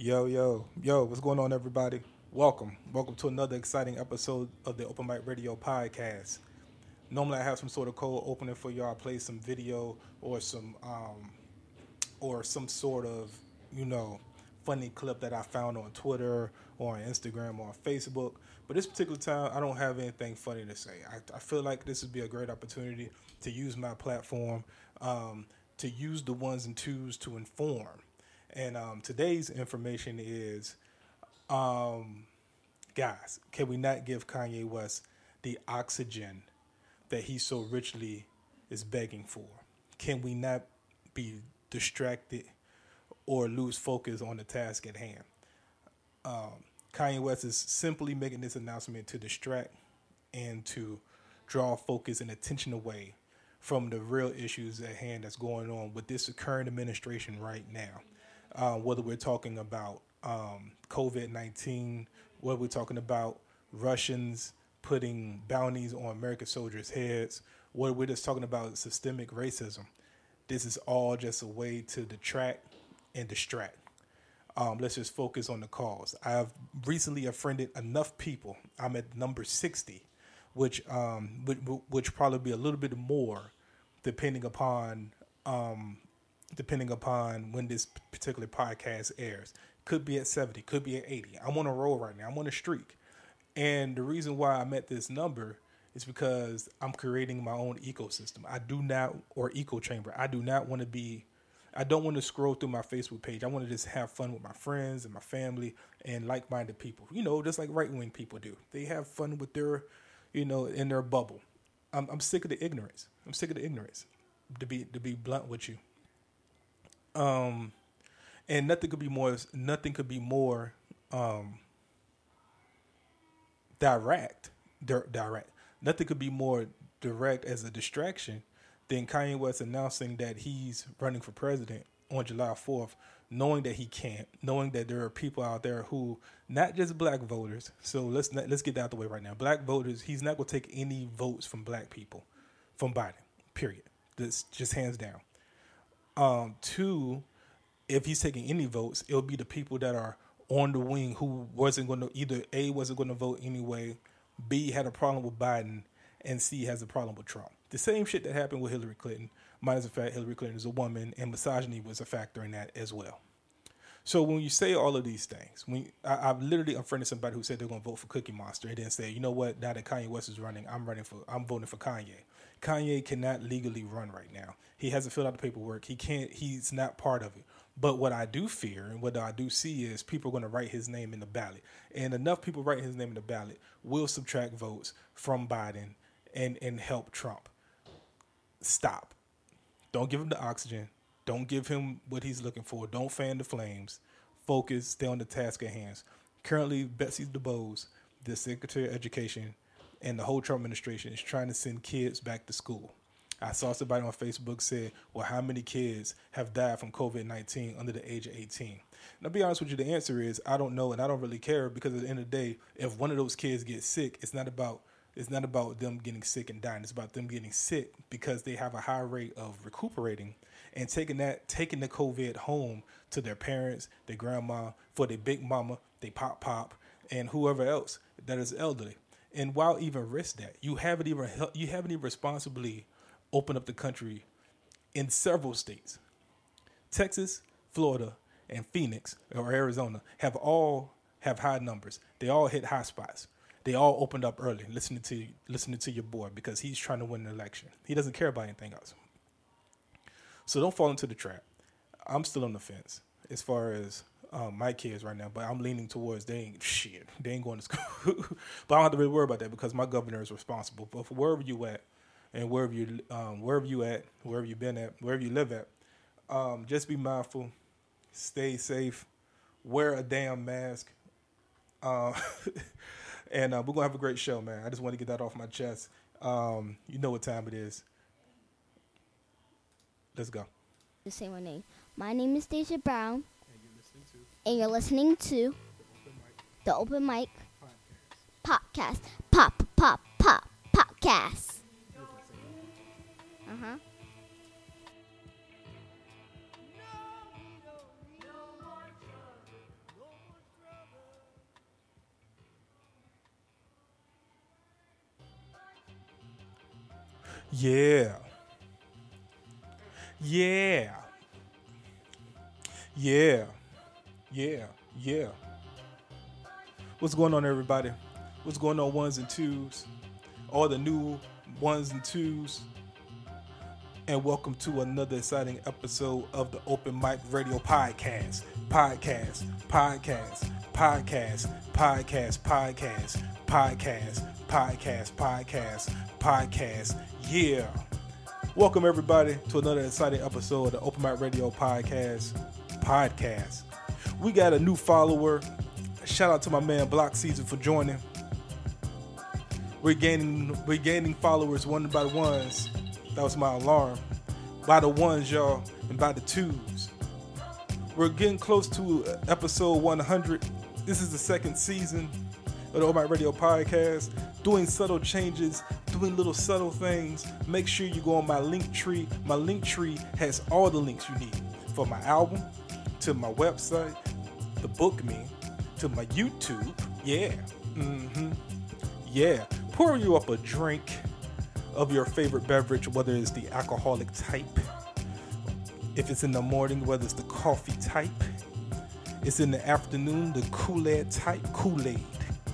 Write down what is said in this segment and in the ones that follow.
Yo, yo, yo, what's going on, everybody? Welcome. Welcome to another exciting episode of the Open Mic Radio podcast. Normally, I have some sort of cold opening for y'all, play some video or some, um, or some sort of, you know, funny clip that I found on Twitter or on Instagram or on Facebook. But this particular time, I don't have anything funny to say. I, I feel like this would be a great opportunity to use my platform, um, to use the ones and twos to inform and um, today's information is, um, guys, can we not give Kanye West the oxygen that he so richly is begging for? Can we not be distracted or lose focus on the task at hand? Um, Kanye West is simply making this announcement to distract and to draw focus and attention away from the real issues at hand that's going on with this current administration right now uh, whether we're talking about um, COVID 19, whether we're talking about Russians putting bounties on American soldiers' heads, whether we're just talking about systemic racism. This is all just a way to detract and distract. Um, let's just focus on the cause. I've recently offended enough people. I'm at number 60, which um, which, which probably be a little bit more, depending upon um, depending upon when this particular podcast airs. Could be at 70, could be at 80. I'm on a roll right now. I'm on a streak. And the reason why I'm at this number is because I'm creating my own ecosystem. I do not, or echo chamber, I do not want to be, I don't want to scroll through my Facebook page. I want to just have fun with my friends and my family and like minded people. You know, just like right wing people do. They have fun with their, you know, in their bubble. I'm, I'm sick of the ignorance. I'm sick of the ignorance, to be, to be blunt with you. Um, and nothing could be more. Nothing could be more um, direct. direct. Nothing could be more direct as a distraction than Kanye West announcing that he's running for president on July 4th, knowing that he can't, knowing that there are people out there who not just black voters. So let's not, let's get that out the way right now. Black voters, he's not going to take any votes from black people from Biden. Period. That's just hands down. Um, two, if he's taking any votes, it'll be the people that are on the wing who wasn't going to either a wasn't going to vote anyway, b had a problem with Biden, and c has a problem with Trump. The same shit that happened with Hillary Clinton, minus the fact Hillary Clinton is a woman, and misogyny was a factor in that as well. So when you say all of these things, when I, have literally unfriended somebody who said they're going to vote for Cookie Monster, and then say, you know what? Now that Kanye West is running, I'm running for, I'm voting for Kanye. Kanye cannot legally run right now. He hasn't filled out the paperwork. He can't. He's not part of it. But what I do fear and what I do see is people are going to write his name in the ballot, and enough people writing his name in the ballot will subtract votes from Biden and and help Trump. Stop. Don't give him the oxygen. Don't give him what he's looking for. Don't fan the flames. Focus. Stay on the task at hand. Currently, Betsy DeVos, the Secretary of Education, and the whole Trump administration is trying to send kids back to school. I saw somebody on Facebook say, "Well, how many kids have died from COVID nineteen under the age of 18?" And I'll be honest with you, the answer is I don't know, and I don't really care because at the end of the day, if one of those kids gets sick, it's not about it's not about them getting sick and dying. It's about them getting sick because they have a high rate of recuperating and taking that taking the COVID home to their parents, their grandma, for their big mama, they pop pop, and whoever else that is elderly. And why even risk that? You haven't even you haven't even responsibly opened up the country in several states. Texas, Florida, and Phoenix or Arizona have all have high numbers. They all hit high spots. They all opened up early, listening to listening to your boy because he's trying to win an election. He doesn't care about anything else. So don't fall into the trap. I'm still on the fence as far as um, my kids right now, but I'm leaning towards they ain't shit. They ain't going to school, but I don't have to really worry about that because my governor is responsible. But for wherever you at, and wherever you um, wherever you at, wherever you've been at, wherever you live at, um, just be mindful, stay safe, wear a damn mask, uh, and uh, we're gonna have a great show, man. I just want to get that off my chest. Um, you know what time it is. Let's go. Just say my name. My name is Deja Brown. And you're listening to. And you're listening to. The Open Mic. The Open Mic. Podcast. Pop, pop, pop, podcast. Uh huh. Yeah. Yeah. Yeah. Yeah. Yeah. What's going on, everybody? What's going on, ones and twos? All the new ones and twos. And welcome to another exciting episode of the Open Mic Radio Podcast. Podcast, podcast, podcast, podcast, podcast, podcast, podcast, podcast, podcast. Yeah. Welcome everybody to another exciting episode of the Open Mic Radio Podcast. Podcast. We got a new follower. Shout out to my man Block Season for joining. We're gaining we're gaining followers one by the ones. That was my alarm. By the ones, y'all, and by the twos. We're getting close to episode 100. This is the second season of the Open Mic Radio Podcast. Doing subtle changes, doing little subtle things. Make sure you go on my link tree. My link tree has all the links you need for my album, to my website, the book me, to my YouTube. Yeah. Mm-hmm. Yeah. Pour you up a drink of your favorite beverage, whether it's the alcoholic type, if it's in the morning, whether it's the coffee type, it's in the afternoon, the Kool-Aid type, Kool-Aid.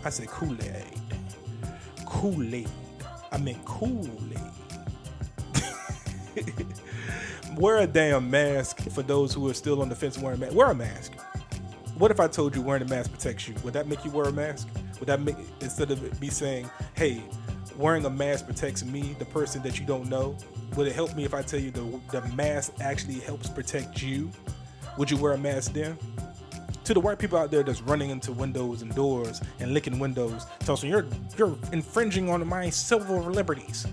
I said Kool-Aid. Kool-Aid. I meant Kool-Aid. Wear a damn mask for those who are still on the fence wearing a mask. Wear a mask. What if I told you wearing a mask protects you? Would that make you wear a mask? Would that make instead of me saying, "Hey, wearing a mask protects me, the person that you don't know"? Would it help me if I tell you the the mask actually helps protect you? Would you wear a mask then? To the white people out there that's running into windows and doors and licking windows, telling you're you're infringing on my civil liberties.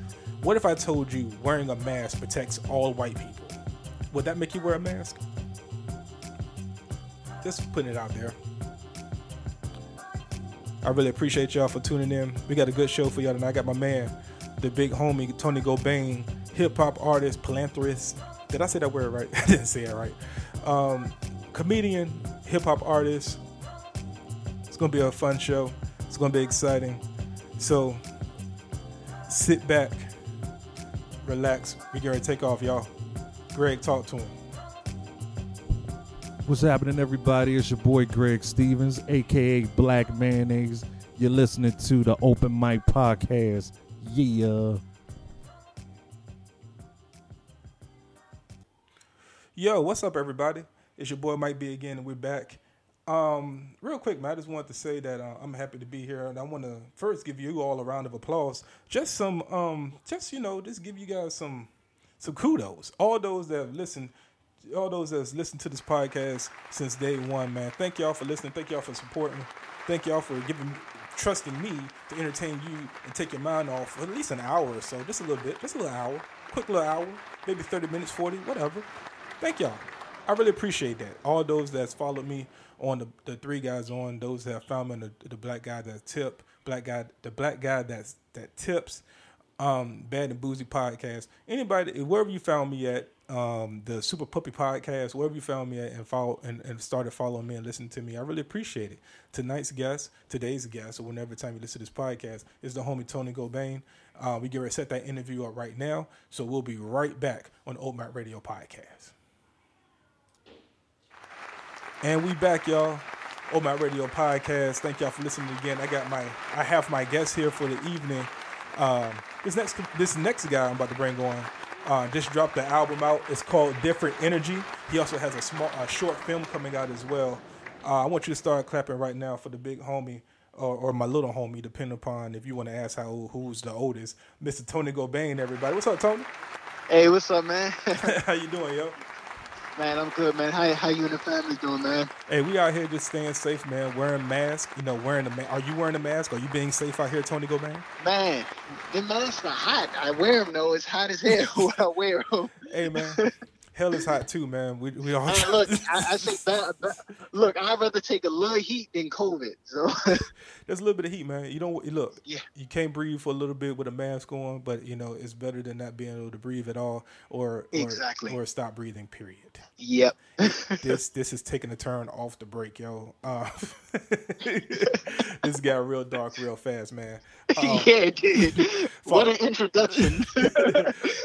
What if I told you wearing a mask protects all white people? Would that make you wear a mask? Just putting it out there. I really appreciate y'all for tuning in. We got a good show for y'all tonight. I got my man, the big homie Tony Gobain, hip hop artist, philanthropist. Did I say that word right? I didn't say it right. Um, comedian, hip hop artist. It's gonna be a fun show. It's gonna be exciting. So sit back, relax. We get ready to take off, y'all. Greg, talk to him. What's happening, everybody? It's your boy Greg Stevens, aka Black Mayonnaise. You're listening to the Open Mic Podcast. Yeah. Yo, what's up, everybody? It's your boy Mike B again, and we're back. Um, real quick, man, I just wanted to say that uh, I'm happy to be here, and I want to first give you all a round of applause. Just some, um, just you know, just give you guys some, some kudos. All those that have listened, all those that's listened to this podcast since day one, man. Thank y'all for listening. Thank y'all for supporting. Thank y'all for giving, trusting me to entertain you and take your mind off for at least an hour or so, just a little bit, just a little hour, quick little hour, maybe 30 minutes, 40, whatever. Thank y'all. I really appreciate that. All those that's followed me on the, the three guys on, those that found me, the, the black guy that tip, black guy, the black guy that's that tips, um, bad and boozy podcast. Anybody, wherever you found me at, um, the Super Puppy podcast, wherever you found me at, and follow and, and started following me and listening to me, I really appreciate it. Tonight's guest, today's guest, or whenever time you listen to this podcast, is the homie Tony Gobain. Uh, we get ready to set that interview up right now, so we'll be right back on the Open Mic Radio podcast. And we back, y'all. Oh my radio podcast. Thank y'all for listening again. I got my I have my guest here for the evening. Um, this next this next guy I'm about to bring on uh, just dropped the album out. It's called Different Energy. He also has a small a short film coming out as well. Uh, I want you to start clapping right now for the big homie or, or my little homie, depending upon if you want to ask how old, who's the oldest, Mr. Tony Gobain. Everybody, what's up, Tony? Hey, what's up, man? how you doing, yo? Man, I'm good, man. How how you and the family doing, man? Hey, we out here just staying safe, man. Wearing masks, you know, wearing the mask. Are you wearing a mask? Are you being safe out here, Tony Gobain? Man, the masks are hot. I wear them though. It's hot as hell when I wear them. Hey, man. hell is hot too, man. We we all Man, look, I, I say, ba- ba- look, I'd rather take a little heat than COVID. So there's a little bit of heat, man. You don't look. Yeah. You can't breathe for a little bit with a mask on, but you know it's better than not being able to breathe at all, or or, Exactly. or stop breathing. Period. yep. this this is taking a turn off the break, yo. Uh, this got real dark real fast, man. Um, yeah, it did. What an introduction.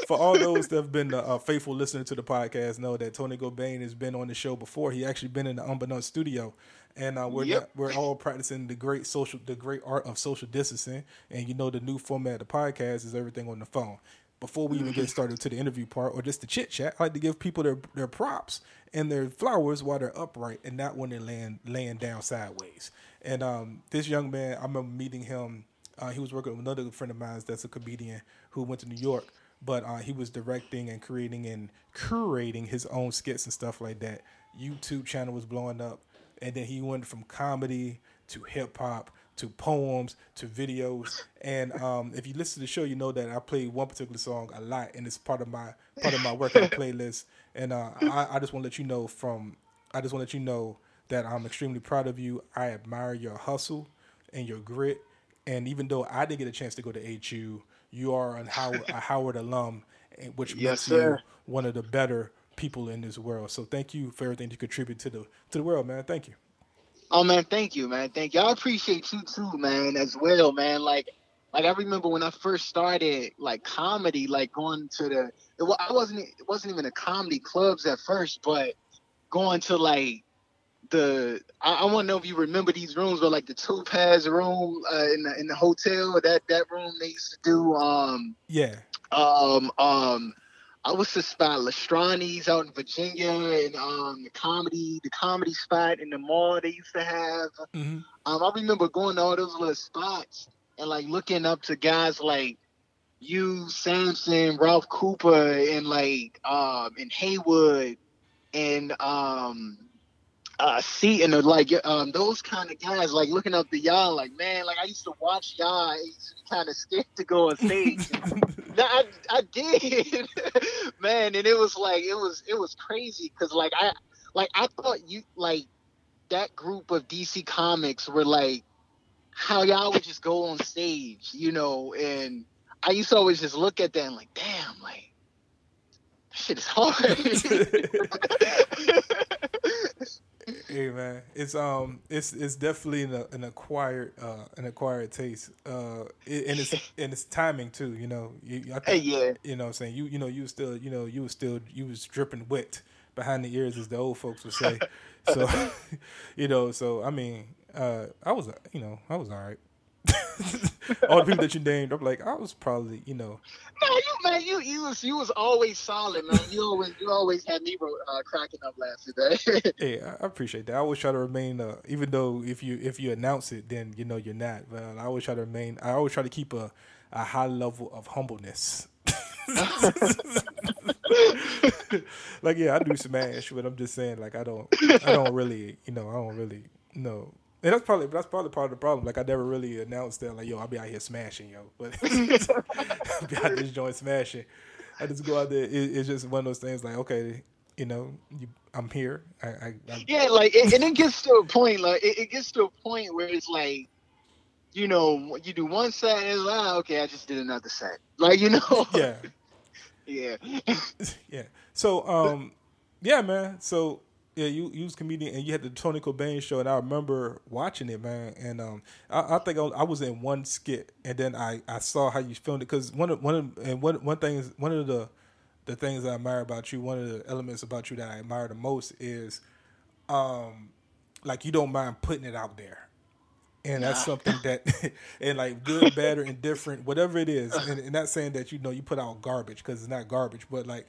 for all those that have been a uh, faithful listener to the podcast, know that Tony Gobain has been on the show before. He actually been in the Unbeknownst studio, and uh, we're Yep. not, we're all practicing the great social the great art of social distancing. And you know the new format of the podcast is everything on the phone. Before we even get started to the interview part or just the chit chat, I like to give people their their props and their flowers while they're upright and not when they're laying laying down sideways. And um, this young man, I remember meeting him. Uh, he was working with another friend of mine that's a comedian who went to New York, but uh, he was directing and creating and curating his own skits and stuff like that. YouTube channel was blowing up, and then he went from comedy to hip hop to poems to videos. And um, if you listen to the show, you know that I play one particular song a lot, and it's part of my part of my workout playlist. And uh, I, I just want to let you know from I just want to let you know that I'm extremely proud of you. I admire your hustle and your grit. And even though I didn't get a chance to go to HU, you are an Howard, a Howard alum, eh, which Yes, makes sir. you one of the better people in this world. So thank you for everything you contribute to the to the world, man. Thank you. Oh man, thank you, man. Thank you. I appreciate you too, man, as well, man. Like, like I remember when I first started like comedy, like going to the. It, I wasn't. It wasn't even a comedy clubs at first, but going to like the. I, I want to know if you remember these rooms, but like the two pads room uh, in the in the hotel. That that room they used to do. Um, Yeah. um, um, I was the spot Lestrani's out in Virginia, and um, the comedy, the comedy spot in the mall they used to have. hmm Um, I remember going to all those little spots and like looking up to guys like you, Samson, Ralph Cooper, and like um, and Haywood, and um, uh, Seaton, or like um, those kind of guys. Like looking up to y'all, like man, like I used to watch y'all. I used to be kind of scared to go on stage. No, I, I did, man, and it was like it was it was crazy because like I like I thought you like that group of DC comics were like how y'all would just go on stage, you know, and I used to always just look at them like, damn, like shit is hard. Hey man, it's um, it's it's definitely an, an acquired uh, an acquired taste. Uh, it, and it's and it's timing too. You know, you, I Hey, think, yeah. You know, what I'm saying you you know you still you know you was still you was dripping wet behind the ears, as the old folks would say. so, you know, so I mean, uh, I was you know I was all right. All the people that you named, I'm like I was probably you know No, you man, you you was you was always solid, man. You always you always had me uh, cracking up last man. Hey, I I appreciate that. I always try to remain, uh, even though if you if you announce it, then you know you're not. But I always try to remain. I always try to keep a, a high level of humbleness. like yeah, I do smash, but I'm just saying, like I don't, I don't really, you know, I don't really know. And that's probably that's probably part of the problem. Like I never really announced that, like yo, I'll be out here smashing, yo. But I'll be out this joint smashing. I just go out there. It, it's just one of those things. Like okay, you know, you, I'm here. I, I, I yeah, like it, and it gets to a point, like it, it gets to a point where it's like, you know, you do one set and it's like, ah, okay, I just did another set, like you know, yeah, yeah. yeah. So, um, yeah, man. So, yeah, you you was comedian and you had the Tony Cobain show, and I remember watching it, man. And um, I, I think I, was in one skit, and then I, I saw how you filmed it because one of one of and one one thing is one of the the things I admire about you, one of the elements about you that I admire the most is, um, like you don't mind putting it out there. And that's something that, and like good, bad, or indifferent, whatever it is, and, and not saying that you know you put out garbage because it's not garbage, but like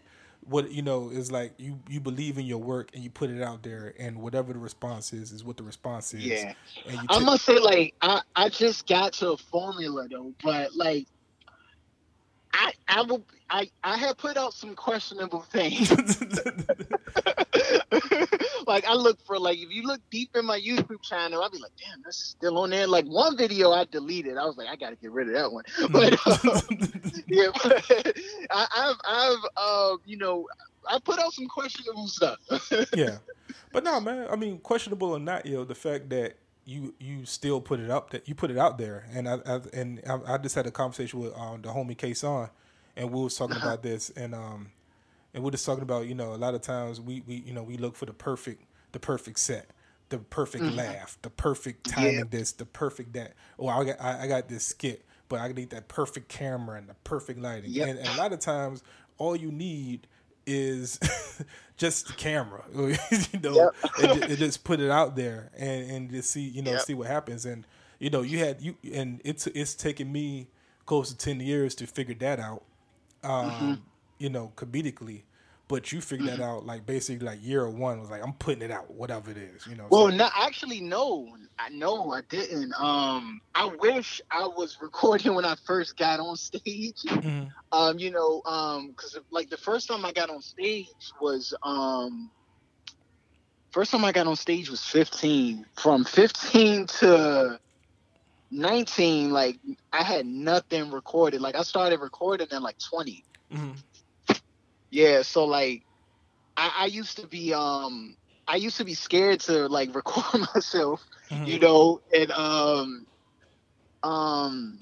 what you know is like you you believe in your work and you put it out there, and whatever the response is is what the response is. Yeah. and you I take- must say, like, I, I just got to a formula though, but like, I I will I I have put out some questionable things. like I look for like if you look deep in my YouTube channel, I'll be like, damn, that's still on there. Like one video I deleted, I was like, I got to get rid of that one. But um, yeah, but I, I've I've uh, you know I put out some questionable stuff. yeah, but no, man. I mean, questionable or not, you know, the fact that you you still put it up that you put it out there, and I, I and I, I, just had a conversation with um, the homie K Son, and we was talking uh-huh. about this, and um, and we're just talking about you know a lot of times we we you know we look for the perfect the perfect set the perfect mm-hmm. laugh, the perfect timing yeah. this, the perfect that. Oh, I got I, I, got this skit, but I need that perfect camera and the perfect lighting. Yep. And, and, a lot of times, all you need is just the camera, you know, yep. and, and, just put it out there and, and just see you know yep. see what happens. And you know, you had you and it's it's taken me close to ten years to figure that out. Um, mm-hmm. You know, comedically but you figured that out like basically like year one was like I'm putting it out, whatever it is, you know. Well, no, actually, no, I know I didn't. Um, I wish I was recording when I first got on stage. Mm-hmm. Um, you know, um, because like the first time I got on stage was um, first time I got on stage was 15. From 15 to 19, like I had nothing recorded. Like I started recording at like 20. Mm-hmm. Yeah, so like I, I used to be um I used to be scared to like record myself, mm-hmm. you know, and um um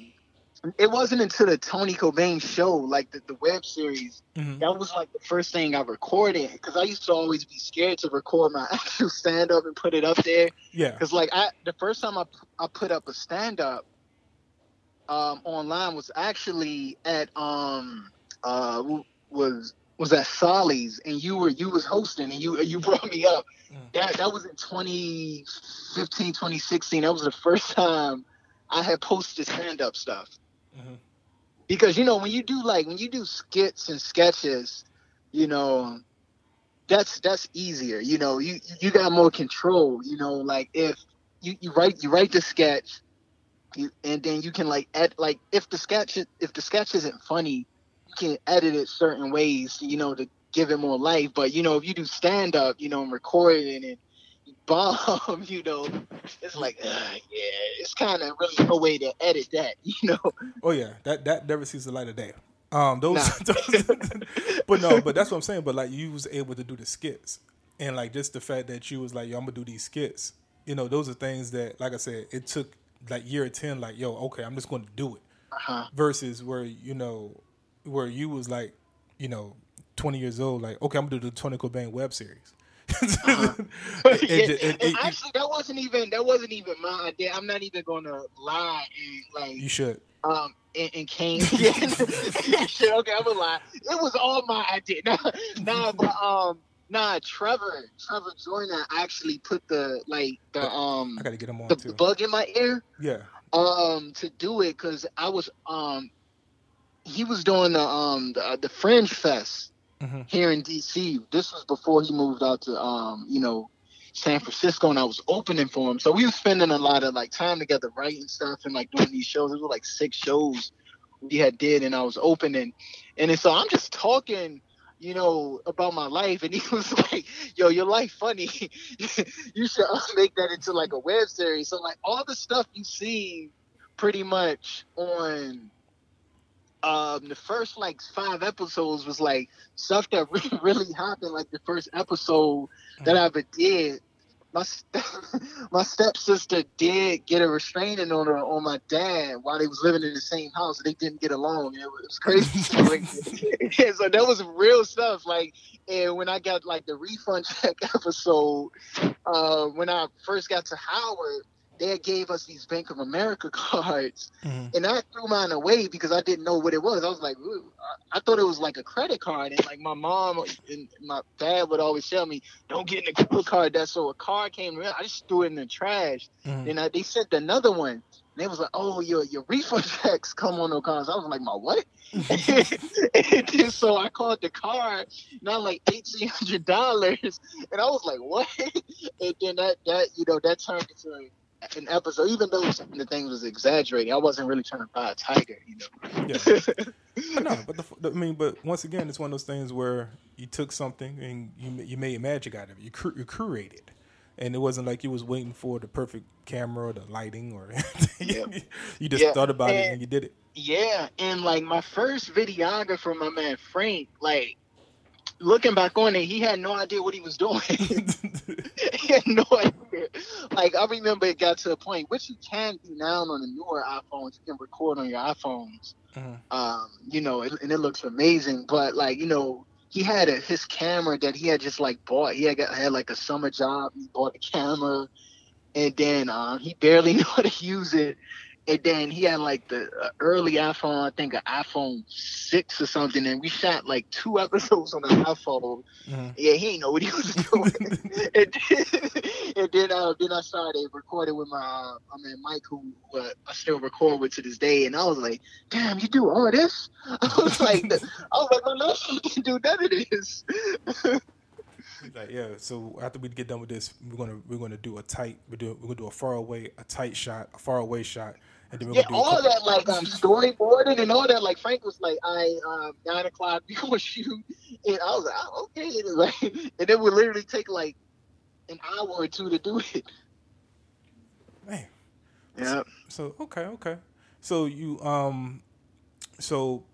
it wasn't until the Tony Cobain show, like the, the web series, mm-hmm. that was like the first thing I recorded. Because I used to always be scared to record my actual stand up and put it up there. Yeah. Because like I, the first time I I put up a stand up um, online was actually at um uh was was at Solly's and you were you was hosting and you you brought me up. Mm. That that was in 2015, 2016. That was the first time I had posted stand up stuff. Mm-hmm. Because you know when you do like when you do skits and sketches, you know that's that's easier. You know you you got more control. You know like if you, you write you write the sketch, you, and then you can like add like if the sketch if the sketch isn't funny can edit it certain ways, you know, to give it more life. But you know, if you do stand up, you know, and record it and bomb, you know, it's like, uh, yeah, it's kind of really no way to edit that, you know. Oh yeah, that that never sees the light of day. Um, those, nah. those but no, but that's what I'm saying. But like, you was able to do the skits, and like just the fact that you was like, yo, I'm gonna do these skits. You know, those are things that, like I said, it took like year ten, like, yo, okay, I'm just going to do it. Uh-huh. Versus where you know where you was like, you know, 20 years old, like, okay, I'm gonna do the Tony Cobain web series. uh-huh. and, and, and, actually, that wasn't even that wasn't even my idea. I'm not even gonna lie and like you should. Um, and, and Kane, yeah, shit. Okay, I'm gonna lie. It was all my idea. Nah, nah, but um, nah. Trevor, Trevor Joyner actually put the like the um. I gotta get him on the, too. bug in my ear. Yeah. Um, to do it because I was um he was doing the um the, uh, the Fringe Fest mm-hmm. here in DC. This was before he moved out to um you know San Francisco, and I was opening for him. So we were spending a lot of like time together, writing stuff and like doing these shows. It was like six shows we had did, and I was opening, and then, so I'm just talking you know, about my life. And he was like, yo, your life funny. you should make that into like a web series. So like all the stuff you see pretty much on um, the first like five episodes was like stuff that really, really happened. Like the first episode that I ever did, my my stepsister did get a restraining order on my dad while they was living in the same house. They didn't get along. It was, it was crazy. yeah, so that was real stuff. Like, and when I got like the refund check episode, uh, when I first got to Howard they gave us these Bank of America cards, mm-hmm. and I threw mine away because I didn't know what it was. I was like, I thought it was like a credit card, and like my mom and my dad would always tell me, "Don't get in the credit card." That so a card came around, I just threw it in the trash. Mm-hmm. And I, they sent another one. And they was like, "Oh, your your refund checks come on no cards." I was like, "My what?" and then, so I called the card, not like eighteen hundred dollars, and I was like, "What?" And then that that you know that turned into an episode, even though some of the things was exaggerating, I wasn't really trying to buy a tiger, you know. yeah. no, but the, I mean, but once again, it's one of those things where you took something and you you made magic out of it. You, cur- you curated, and it wasn't like you was waiting for the perfect camera or the lighting or anything. Yeah. you just yeah. thought about and, it and you did it. Yeah, and like my first videographer, my man Frank, like looking back on it, he had no idea what he was doing. he had no idea. Like I remember it got to a point, which you can do now on the newer iPhones. You can record on your iPhones. Mhm. Um, you know, it, and it looks amazing. But like, you know, he had a, his camera that he had just like bought. He had got, had like a summer job. He bought a camera, and then um, he barely knew how to use it. And then he had like the uh, early iPhone, I think an iPhone six or something, and we shot like two episodes on the iPhone. Mhm. Yeah, he didn't know what he was doing. and then, and then, uh, then I started recording with my, uh, I mean, Mike, who uh, I still record with to this day. And I was like, damn, you do all of this? I was like, I was like, well, no, she didn't do none of this. Like, yeah. So after we get done with this, we're gonna we're gonna do a tight. We're doing we're gonna do a far away, a tight shot, a far away shot, and then we're yeah, gonna do a all couple- that, like, um, storyboarding and all that. Like, Frank was like, I, um, nine o'clock, you gonna shoot. And I was like, oh, okay. And, like, and it would literally take like an hour or two to do it. Man. Yeah. So okay, okay. So you um, so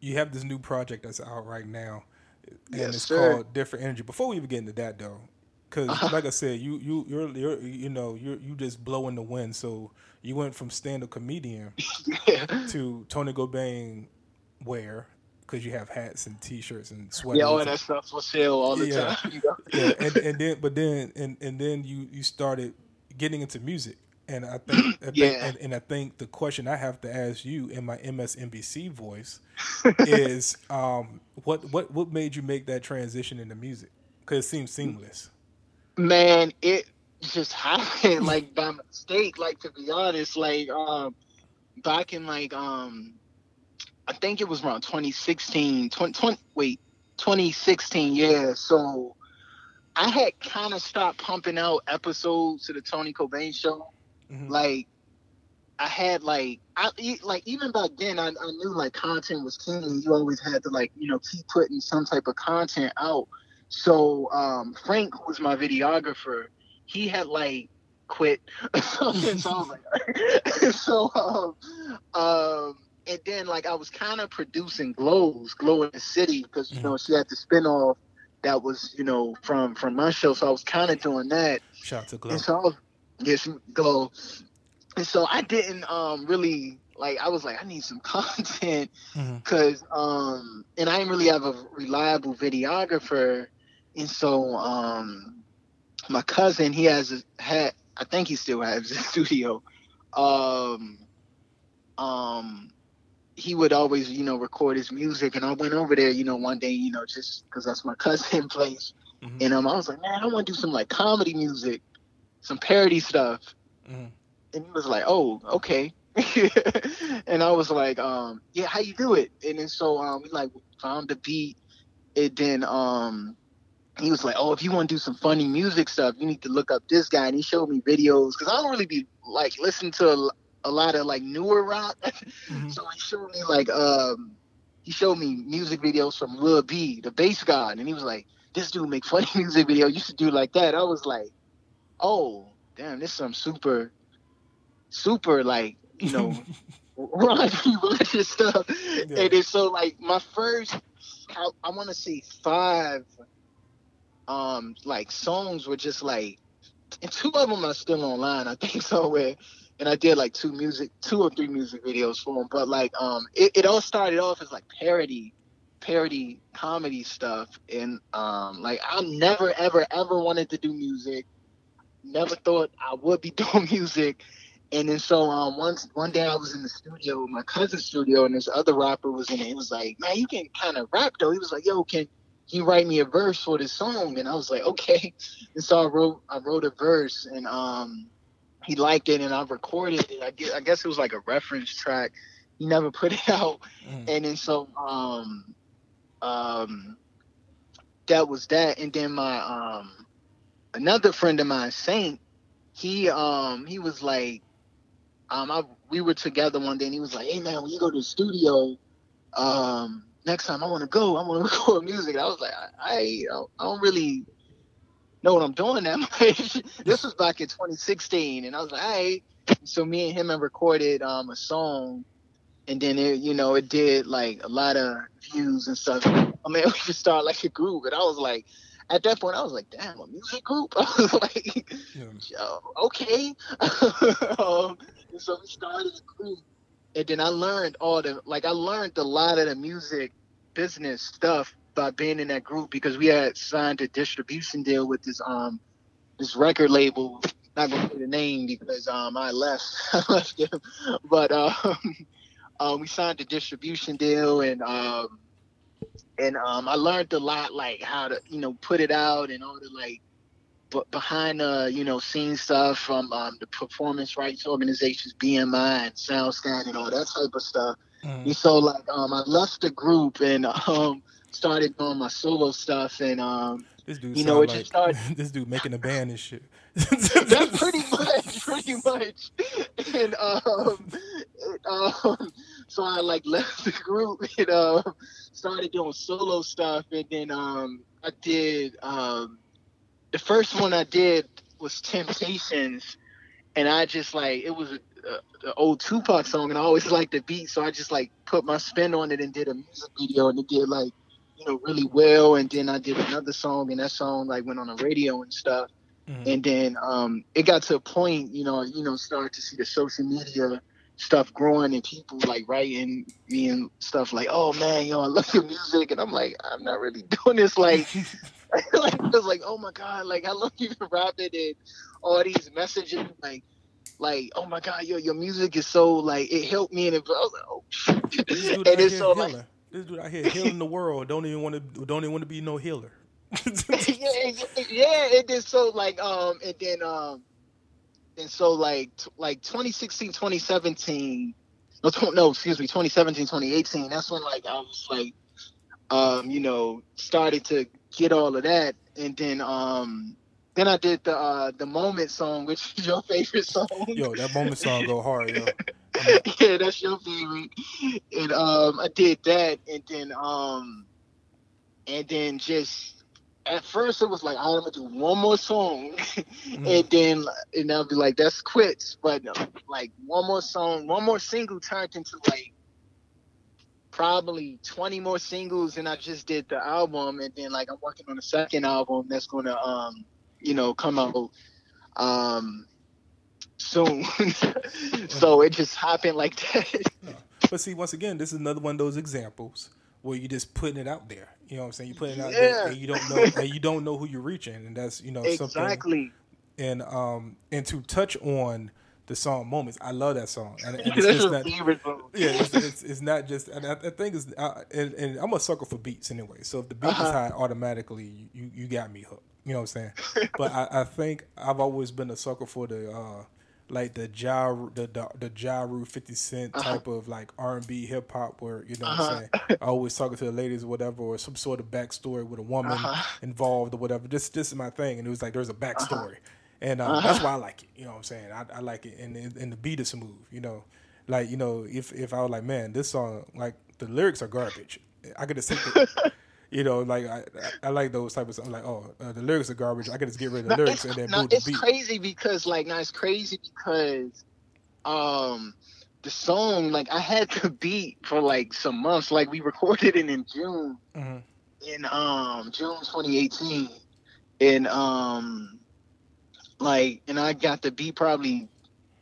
you have this new project that's out right now, and Yes, it's sir. called Different Energy. Before we even get into that though, because like I said, you you you're, you're you know you're you just blowing the wind. So you went from stand up comedian Yeah. to Tony Gobain wear because you have hats and t-shirts and sweaters. Yeah, all that stuff for sale all the Yeah. time. You know? yeah, and, and then but then and, and then you you started getting into music, and I think, I think Yeah. and, and I think the question I have to ask you in my MSNBC voice is um what what what made you make that transition into music? Because it seems seamless. Man, it just happened like by mistake. Like to be honest, like um, back in like um, I think it was around 2016, 20, 20 wait, 2016. Yeah, so I had kind of stopped pumping out episodes to the Tony Cobain show. Mhm. Like I had like I like even back then I, I knew like content was king. You always had to like you know keep putting some type of content out. So um, Frank, who was my videographer, he had like quit. so I was like, so um, um, and then like I was kind of producing glows, glow in the city, because you know she had the spinoff that was you know from from my show. So I was kind of doing that. Shout out to Glow. And so I was, yes, glow. And so I didn't um really like. I was like, I need some content because um, and I didn't really have a reliable videographer, and so um, my cousin he has a, had I think he still has a studio, um, um. He would always, you know, record his music, and I went over there, you know, one day, you know, just because that's my cousin place, Mhm. and um, I was like, man, I want to do some like comedy music, some parody stuff. Mhm. And he was like, oh, okay. and I was like, um, yeah, how you do it? And then so um, we like found the beat. And then um, he was like, oh, if you want to do some funny music stuff, you need to look up this guy. And he showed me videos because I don't really be like listen to a, a lot of like newer rock. Mhm. So he showed me like um he showed me music videos from Lil B, the Based God, and he was like, This dude make funny music video, you should do like that. I was like, Oh, damn, this some super super like, you know, raunchy religious stuff. Yeah. And then so like my first I, I wanna say five um like songs were just like and two of them are still online, I think somewhere and I did like two music, two or three music videos for him. But like, um, it, it all started off as like parody, parody comedy stuff, and um, like I never, ever, ever wanted to do music. Never thought I would be doing music. And then so um, once one day I was in the studio, my cousin's studio, and this other rapper was in it. He was like, "Man, you can kind of rap though." He was like, "Yo, can you write me a verse for this song?" And I was like, "Okay." And so I wrote, I wrote a verse, and um, he liked it and I recorded it. I guess, I guess it was like a reference track. He never put it out. Mhm. And then so um um that was that. And then my um another friend of mine, Saint, he um he was like um I we were together one day and he was like, Hey man, when you go to the studio, um next time I wanna go, I wanna record music. And I was like, I I, I don't really know what I'm doing that much. this was back in 2016, and I was like, all right. So me and him had recorded um, a song, and then it, you know, it did like a lot of views and stuff. I mean, we just started like a group. And I was like, at that point, I was like, damn, a music group? I was like, yeah. okay. um, so we started a group. And then I learned all the, like, I learned a lot of the music business stuff by being in that group because we had signed a distribution deal with this, um, this record label. Not gonna say the name because um I left, I left them, but um, um we signed a distribution deal and um and um, I learned a lot, like how to, you know, put it out and all the like, but behind the, you know, scene stuff from um, the performance rights organizations, BMI and SoundScan and all that type of stuff. Mm. And so, like, um, I left the group and um, started doing my solo stuff, and um, this dude, you know, it like, just started. this dude making a band and shit. That's pretty much, pretty much. And um, um, so I like left the group and uh, started doing solo stuff, and then um, I did um, the first one I did was Temptations, and I just like it was a, a, a old Tupac song, and I always liked the beat, so I just like put my spin on it and did a music video, and it did like you know really well, and then I did another song, and that song like went on the radio and stuff. Mm-hmm. And then um, it got to a point, you know, you know, started to see the social media stuff growing and people like writing me and stuff like, oh man, yo, I love your music. And I'm like, I'm not really doing this. Like, like I was like, oh my God, like I love you for rapping and all these messages. Like, like, oh my God, yo, your music is so like, it helped me. And it, I was like, oh shit. and it's so like, this dude out here healing the world. Don't even want to, don't even want to be no healer. yeah, yeah, it is so like, um, and then, um, and so like like 2016 2017 no, no excuse me 2017 2018 that's when like i was like um you know started to get all of that. And then um then i did the uh the moment song which is your favorite song. Yo that moment song go hard yo. Yeah that's your favorite. And um i did that and then um and then just at first it was like I'm gonna do one more song, mm-hmm. and then and I'll be like that's quits. But like one more song, one more single turned into like probably 20 more singles, and I just did the album, and then like I'm working on a second album that's gonna um you know come out um soon. so it just happened like that. But see, once again, this is another one of those examples where you're just putting it out there. You know what I'm saying? You're putting it out yeah. there and you don't know and you don't know who you're reaching. And that's, you know, exactly. And um and to touch on the song moments. I love that song, and, and it's, it's not, yeah, it's, it's, it's, not just. And I, I think it's, uh, and, and, I'm a sucker for beats anyway. So if the beat uh-huh. is high, automatically you, you got me hooked. You know what I'm saying? but I, I, think I've always been a sucker for the uh, like the Ja the the, the Ja Fifty Cent uh-huh. type uh-huh. of like R and B hip hop where you know uh-huh. what I'm uh-huh. saying. I always talking to the ladies or whatever, or some sort of backstory with a woman uh-huh. involved or whatever. This this is my thing, and it was like there's a uh-huh. backstory, and uh, that's why I like it. You know what I'm saying? I, I like it, and and the beat is smooth. You know, like you know if if I was like man, this song like the lyrics are garbage. I could have said you know, like I, I like those type of songs. Like, oh, uh, the lyrics are garbage. I can just get rid of the lyrics and then no, it's the beat. crazy because like, now it's crazy because, um, the song like I had the beat for like some months. Like we recorded it in June, mm-hmm. in um June 2018, and um, like, and I got the beat probably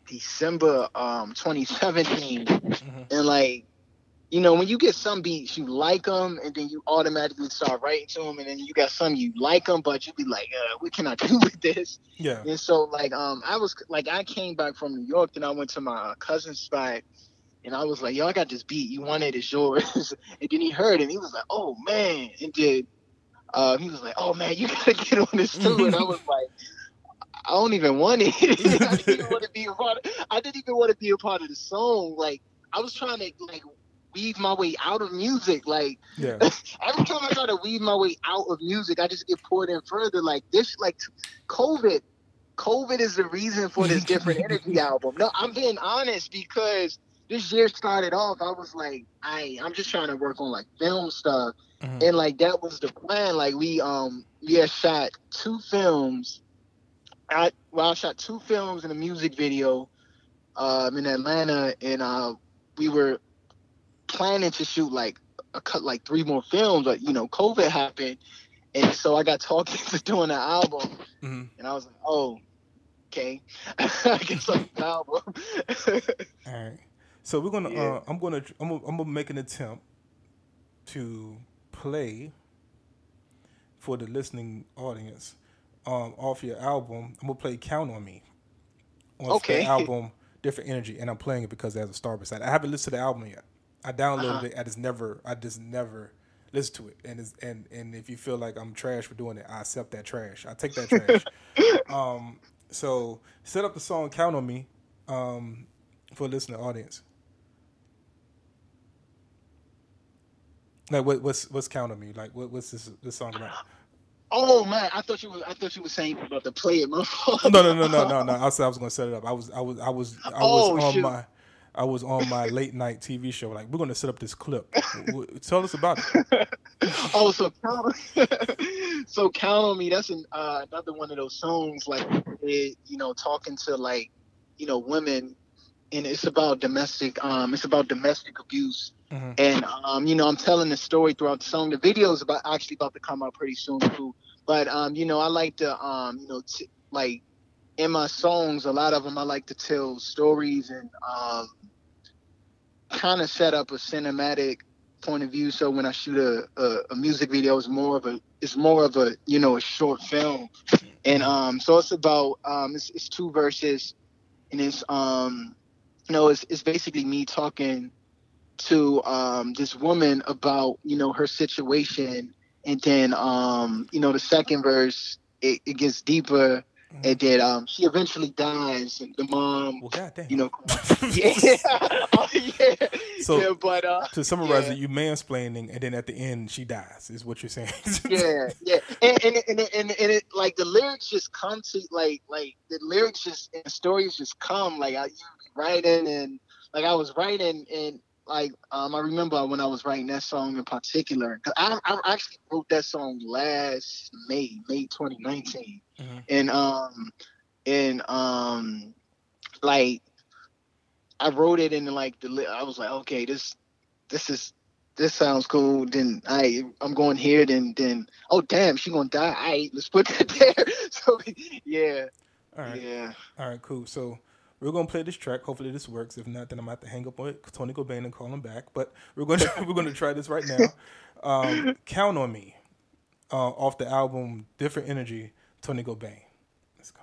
December um 2017, mm-hmm. and like you know, when you get some beats, you like them, and then you automatically start writing to them, and then you got some you like them, but you be like, uh, what can I do with this? Yeah. And so, like, um, I was like, I came back from New York, then I went to my cousin's spot, and I was like, yo, I got this beat. You want it? It's yours. and then he heard it, and he was like, oh man, and then uh, he was like, oh man, you gotta get on this too, and I was like. I don't even want it. I didn't even want to be a part. Of, I didn't even want to be a part of the song. Like I was trying to like weave my way out of music. Like yeah. every time I try to weave my way out of music, I just get pulled in further. Like this, like COVID. COVID is the reason for this different energy album. No, I'm being honest because this year started off. I was like, I I'm just trying to work on like film stuff, mm-hmm. and like that was the plan. Like we um we had shot two films. I well I shot two films and a music video um in Atlanta, and uh we were planning to shoot like I cut like three more films, but you know, COVID happened, and so I got talking to doing an album, Mm-hmm. and I was like, oh, okay, I guess I'm an album. All right. So we're gonna. Yeah. Uh, I'm gonna. I'm gonna, I'm gonna make an attempt to play for the listening audience um, off your album. I'm gonna play "Count on Me" off Okay. the album "Different Energy," and I'm playing it because it has a star beside. it. I haven't listened to the album yet. I downloaded Uh-huh. it. I just never. I just never listen to it. And and and if you feel like I'm trash for doing it, I accept that trash. I take that trash. um. So set up the song "Count on Me." Um, for listening audience. Like what, what's what's count on me? Like what, what's this this song about? oh man, I thought you was I thought you were saying about to play it. No, no, no, no, no, no. I said I was gonna set it up. I was, I was, I was, I was Oh, on shoot. my, I was on my late night TV show. Like we're gonna set up this clip. Tell us about it. oh, so count on, so count on me. That's an, uh, another one of those songs like it, you know talking to like you know women, and it's about domestic um it's about domestic abuse. Mhm. And um, you know, I'm telling the story throughout the song. The video is about actually about to come out pretty soon too. But um, you know, I like to um, you know, t- like in my songs, a lot of them I like to tell stories and um, kind of set up a cinematic point of view. So when I shoot a, a, a music video, it's more of a it's more of a you know a short film. And um, so it's about um, it's, it's two verses, and it's um, you know, it's it's basically me talking to um, this woman about you know her situation, and then um, you know the second verse it, it gets deeper, and then um, she eventually dies, and the mom, Well, goddamn. you know, yeah, yeah, So- yeah, but uh, to summarize yeah. it, you mansplaining, and then at the end she dies. Is what you're saying? yeah, yeah, and and and, and, and it like the lyrics just come to like like the lyrics just and the stories just come like I you writing and like I was writing and like um I remember when I was writing that song in particular I I actually wrote that song last May May 2019 Mhm. and um and um like I wrote it in like the I was like okay this this is this sounds cool. Then I I'm going here. Then then oh damn, she gonna die. All right, let's put that there. So yeah, All right. yeah. All right, cool. So we're gonna play this track. Hopefully this works. If not, then I'm have to hang up with Tony Cobain and call him back. But we're gonna we're gonna try this right now. Um, Count on me, uh, off the album Different Energy, Tony Cobain. Let's go.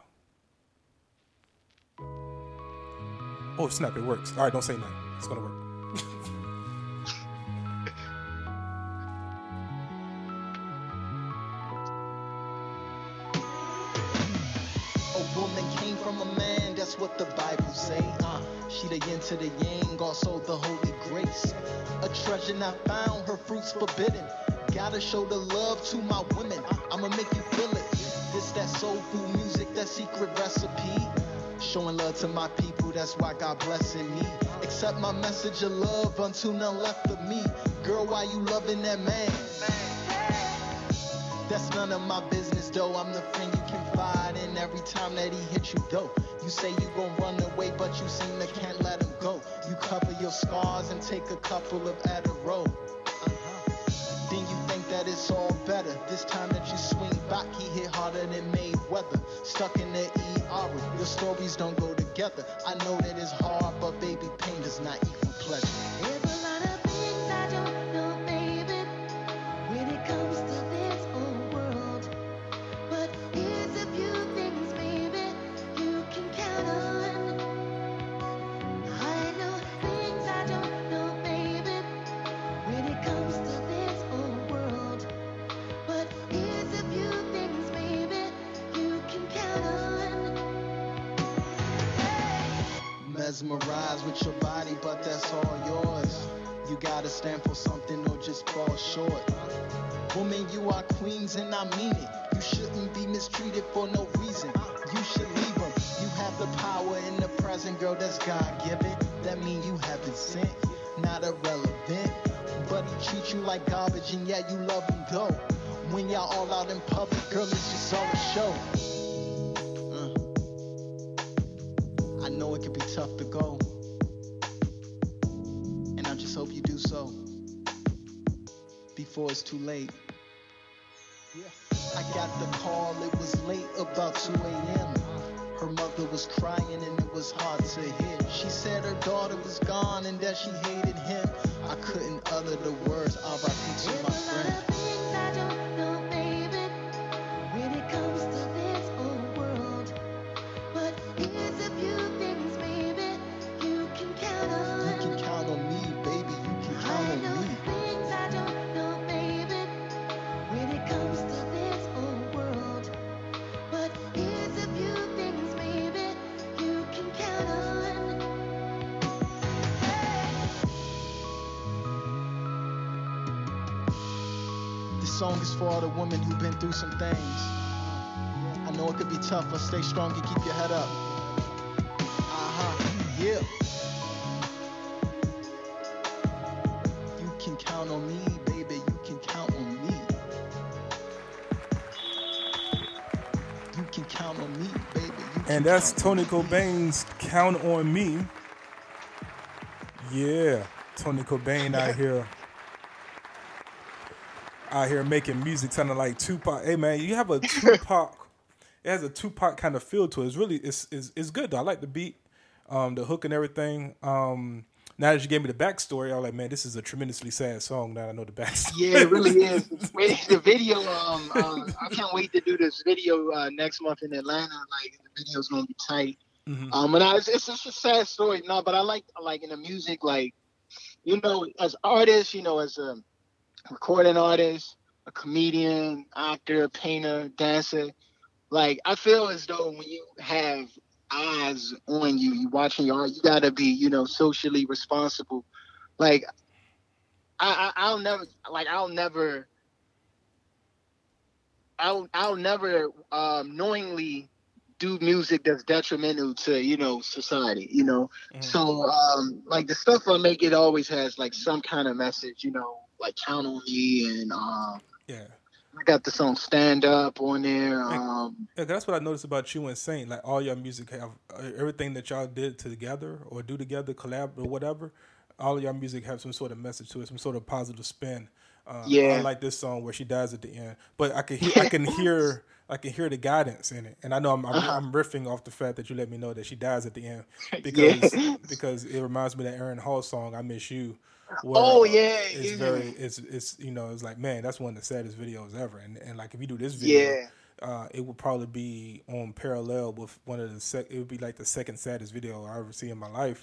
Oh snap! It works. All right, don't say nothing. It's gonna work. Woman came from a man, that's what the Bible say. Uh, she the yin to the yang, also the holy grace. A treasure not found, her fruits forbidden. Gotta show the love to my women. I'ma make you feel it. This that soul food music, that secret recipe. Showing love to my people, that's why God blessing me. Accept my message of love until none left of me. Girl, why you loving that man? That's none of my business though. I'm the friend you confide in every time that he hits you though. You say you gon' run away, but you seem to can't let him go. You cover your scars and take a couple of Adderall. Uh-huh. Then you think that it's all better. This time that you swing back, he hit harder than Mayweather. Stuck in the ER, your stories don't go together. I know that it's hard, but baby, pain does not equal pleasure. There's a lot of things I don't know, baby, when it comes to this Mesmerized with your body, but that's all yours. You gotta stand for something or just fall short. Woman, you are queens and I mean it. You shouldn't be mistreated for no reason. You should leave them. You have the power in the present, girl, that's God given. That mean you haven't sent, not irrelevant. But he treats you like garbage and yet you love him though. When y'all all out in public, girl, it's just all a show. Know it can be tough to go. And I just hope you do so. before it's too late. I got the call, it was late, about 2 a.m. Her mother was crying and it was hard to hear. She said her daughter was gone and that she hated him. I couldn't utter the words, RIP to my friend. things I don't know, baby, when it comes to song is for all the women who've been through some things. I know it could be tough, but stay strong and keep your head up. Uh-huh. Yeah. You can count on me, baby. You can count on me. You can count on me, baby. And that's Tony. Cobain's "Count on Me." Yeah, Tony Cobain out here, out here making music sounding like Tupac. Hey man, you have a Tupac. it has a Tupac kind of feel to it. It's really it's it's, it's good though. I like the beat, um, the hook and everything. Um, now that you gave me the backstory, I was like, man, this is a tremendously sad song. Now I know the backstory. Yeah, it really is. The video, um, um, I can't wait to do this video uh, next month in Atlanta. Like the video's gonna be tight. Mhm. Um, and I, it's, it's just a sad story. No, but I like like in the music, like you know, as artists, you know, as a recording artist, a comedian, actor, painter, dancer. Like I feel as though when you have eyes on you, you watching your art, you gotta be, you know, socially responsible. Like I, I I'll never like I'll never I'll I'll never um knowingly do music that's detrimental to, you know, society, you know. Mhm. So um like the stuff I make it always has like some kind of message, you know, like count on me and um yeah. I got the song Stand Up on there. Um Yeah, that's what I noticed about you and Saint. Like all your music have uh, everything that y'all did together or do together, collab or whatever. All of your music have some sort of message to it, some sort of positive spin. Uh, Yeah. I like this song where she dies at the end, but I can hear, I can hear, I can hear the guidance in it, and I know I'm, I'm, Uh-huh. I'm riffing off the fact that you let me know that she dies at the end because Yeah. because it reminds me of that Aaron Hall song "I Miss You." Oh, uh, yeah, it's yeah. very, it's it's you know, it's like man, that's one of the saddest videos ever, and and like if you do this video, Yeah. uh, it would probably be on parallel with one of the sec. It would be like the second saddest video I ever see in my life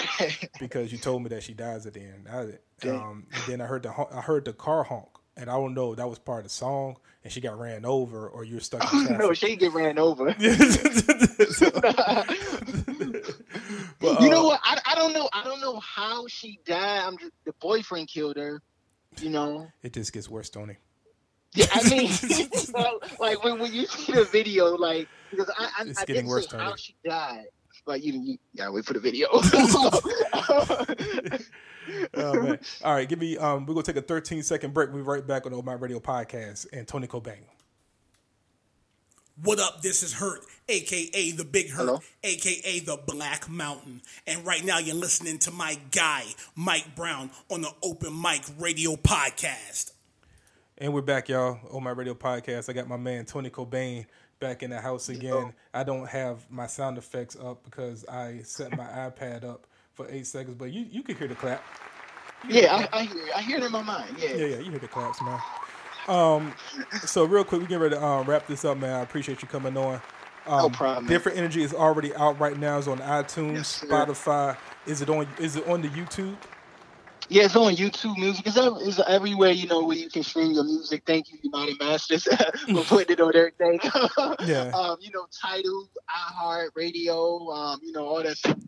because you told me that she dies at the end. I, um, and then I heard the hon- I heard the car honk, and I don't know if that was part of the song, and she got ran over, or you're stuck in no, she get ran over. So- but, you uh, know what? Don't know. I don't know how she died. I'm just, the boyfriend killed her. You know. It just gets worse, Tony. Yeah, I mean, like when, when you see the video, like because I I, It's I getting worse, say how she died, but you you gotta wait for the video. oh man! All right, give me. Um, we're gonna take a 13 second break. We'll be right back on the Open Mic Radio podcast and Tony Cobain. What up? This is Hurt, aka the Big Hurt, Hello? aka the Black Mountain. And right now you're listening to my guy, Mike Brown, on the Open Mic Radio Podcast. And we're back, y'all, Open Mic Radio podcast. I got my man Tony Cobain back in the house again. I don't have my sound effects up because I set my iPad up for eight seconds, but you, you can hear the clap. yeah, I, I hear I hear it in my mind. Yeah. Yeah, yeah, you hear the claps, man. Um, so real quick, we get ready to um, wrap this up, man. I appreciate you coming on. Um, No problem. Different Energy is already out right now. It's on iTunes, Yes. Spotify. Is it on? Is it on the YouTube? Yeah, it's on YouTube Music. It's, it's everywhere, you know, where you can stream your music. Thank you, United Masters, for putting it on everything. Yeah. Um, you know, Tidal, iHeart, Radio, um, you know, all that stuff.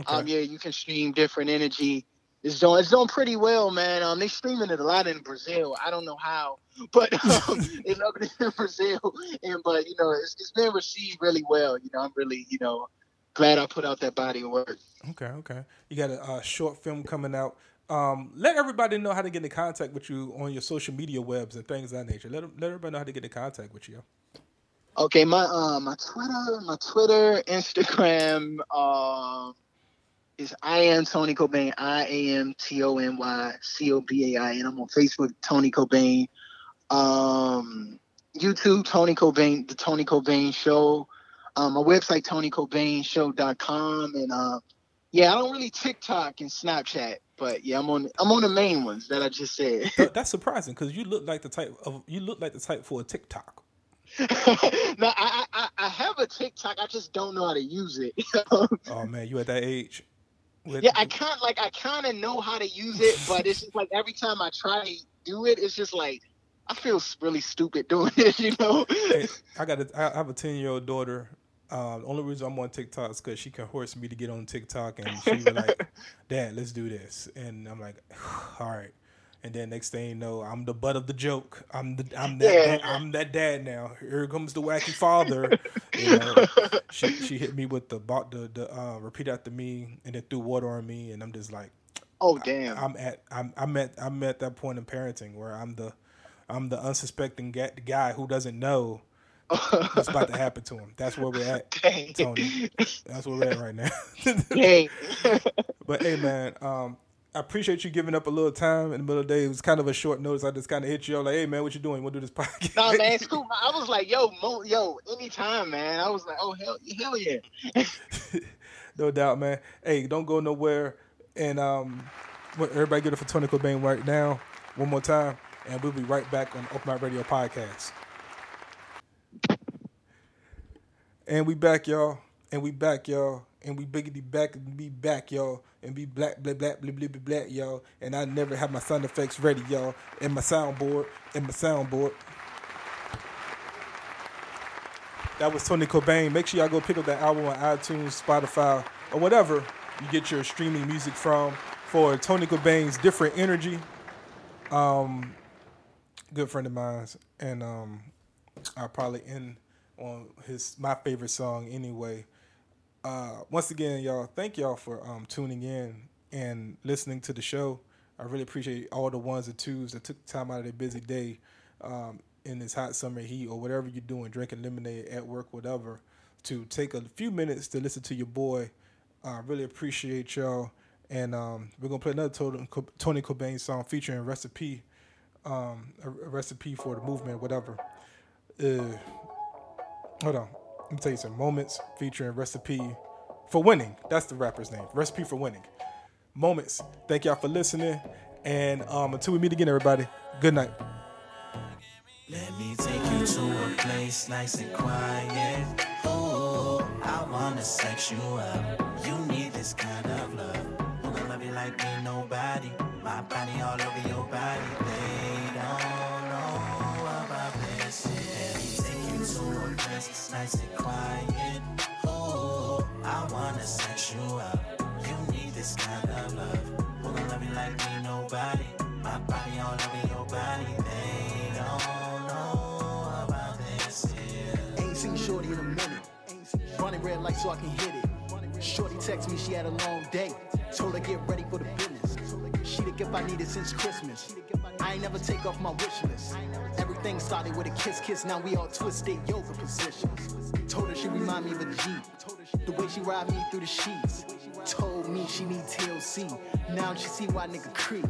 Okay. Um, yeah, you can stream different energy. It's doing it's doing pretty well, man. Um, they streaming it a lot in Brazil. I don't know how, but um, they love it in Brazil. And but you know, it's, it's been received really well. You know, I'm really you know glad I put out that body of work. Okay, okay. You got a uh, short film coming out. Um, let everybody know how to get in contact with you on your social media webs and things of that nature. Let, let everybody know how to get in contact with you. Okay, my um my Twitter, my Twitter, Instagram, um is I am Tony Cobain, I A M T O N Y C O B A I N. I'm on Facebook, Tony Cobain. Um, YouTube, Tony Cobain, the Tony Cobain Show. Um, my website, TonyCobainShow.com, and uh, yeah, I don't really TikTok and Snapchat, but yeah, I'm on I'm on the main ones that I just said. Th- That's surprising because you look like the type of you look like the type for a TikTok. no, I, I I have a TikTok, I just don't know how to use it. Oh man, you at that age? With- yeah, I kind of like I kind of know how to use it, but it's just like every time I try to do it, it's just like I feel really stupid doing it, you know. Hey, I got a, I have a ten year old daughter. Um, the only reason I'm on TikTok is because she can horse me to get on TikTok, and she was like, "Dad, let's do this," and I'm like, "All right." And then next thing you know, I'm the butt of the joke. I'm the I'm that Yeah. dad, I'm that dad now. Here comes the wacky father. You know, she she hit me with the the the uh, repeat after me, and then threw water on me, and I'm just like, oh damn! I'm at I'm I'm at I'm at that point in parenting where I'm the I'm the unsuspecting guy who doesn't know what's about to happen to him. That's where we're at, Dang. Tony. That's where we're at right now. But hey, man, um, I appreciate you giving up a little time in the middle of the day. It was kind of a short notice. I just kind of hit you. I was like, hey, man, what you doing? We'll do this podcast. no man, it's cool. I was like, yo, mo, yo, anytime, man. I was like, oh hell, hell yeah. no doubt, man. Hey, don't go nowhere. And um, what- everybody get it for Tony Cobain right now, one more time, and we'll be right back on Open Mic Radio podcast. And we back, y'all. And we back, y'all. And we biggity back and be back, y'all. And be black, black, black, blah, black, y'all. And I never have my sound effects ready, y'all. And my soundboard, and my soundboard. That was Tony Cobain. Make sure y'all go pick up that album on iTunes, Spotify, or whatever you get your streaming music from for Tony Cobain's Different Energy. Um, good friend of mine's, and um, I'll probably end on his my favorite song anyway. Uh, once again, y'all, thank y'all for um, tuning in and listening to the show. I really appreciate all the ones and twos that took time out of their busy day um, in this hot summer heat or whatever you're doing, drinking lemonade at work, whatever, to take a few minutes to listen to your boy. I really appreciate y'all. And um, we're gonna play another Tony Cobain song featuring Recipe, um, a recipe for the movement, whatever. Uh, hold on, let me tell you some moments featuring Recipe for Winning. That's the rapper's name. Recipe for Winning. Moments. Thank y'all for listening. And um, until we meet again, everybody. Good night. Let me take you to a place nice and quiet. Oh, I wanna you up. You need this kind of love. Who love you like ain't nobody? My body all over your body. They nice and quiet. Oh, I wanna sex you up. You need this kind of love. Who gonna love you like ain't nobody? My body all over your body. They don't know about this. Yeah. Ain't seen Shorty in a minute. Running red light so I can hit it. Shorty text me she had a long day. Told her get ready for the business. She the gift I needed since Christmas. I ain't never take off my wish list. Everything started with a kiss kiss. Now we all twisted yoga positions. Told her she remind me of a Jeep. The way she ride me through the sheets. Told me she need TLC. Now she see why nigga creep.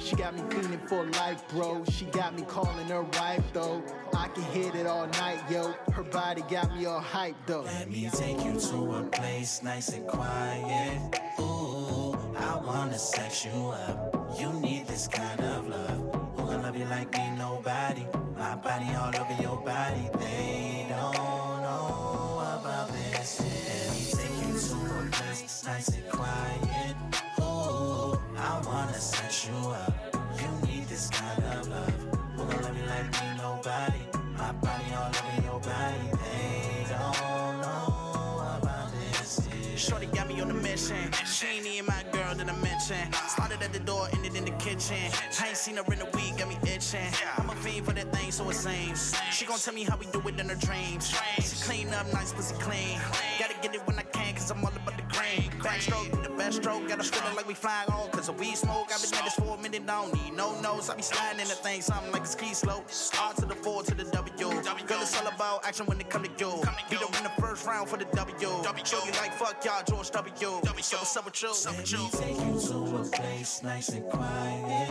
She got me feeling for life, bro. She got me calling her wife, though. I can hit it all night, yo. Her body got me all hyped, though. Let me take you to a place nice and quiet. Ooh, I wanna sex you up. You need this kind of love. Who gonna love you like me? nobody? My body all over your body. They don't know about this. Let me take you to a place nice and quiet. Ooh, I wanna set you up. You need this kind of love. Who gonna love you like ain't nobody? My body all over your body. They don't know about this. Shorty got me on a mission. She ain't even my girl that I mentioned. I ain't seen her in a week, got me itching. I'm a fiend for that thing, so it seems. She gon' tell me how we do it in her dreams. She clean up, nice pussy clean. Gotta get it when I can, cause I'm all about the green. Backstroke, best stroke. Got us feeling like we flying home, cause of weed smoke. I've been at this for a minute, don't need no nose. I be sliding in the thing, something like a ski slope. R to the four to the W. Girl, it's all about action when it come to you. Beat in the first round for the W. Show you like fuck y'all, George W. So what's up with you? Let me take you to a place nice and quiet.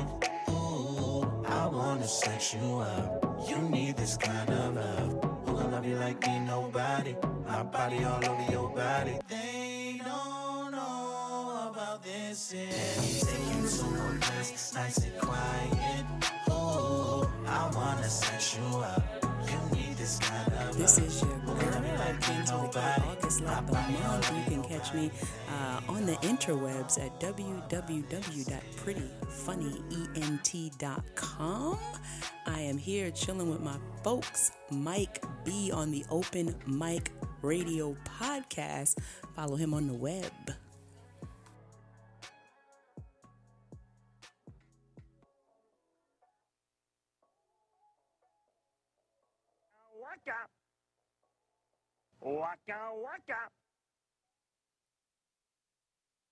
Ooh, I wanna set you up. You need this kind of love. Who gon' love you like me? nobody? My body all over your body. They don't know about this. Let me take you to a place nice and quiet. Ooh, I wanna sex you up. You need this kind of. This is your girl, gon' love you like King ain't to the? King, August the. You can catch me uh, on the interwebs at www.prettyfunnyent.com. I am here chilling with my folks, Mike B on the Open Mic Radio podcast. Follow him on the web. Waka waka.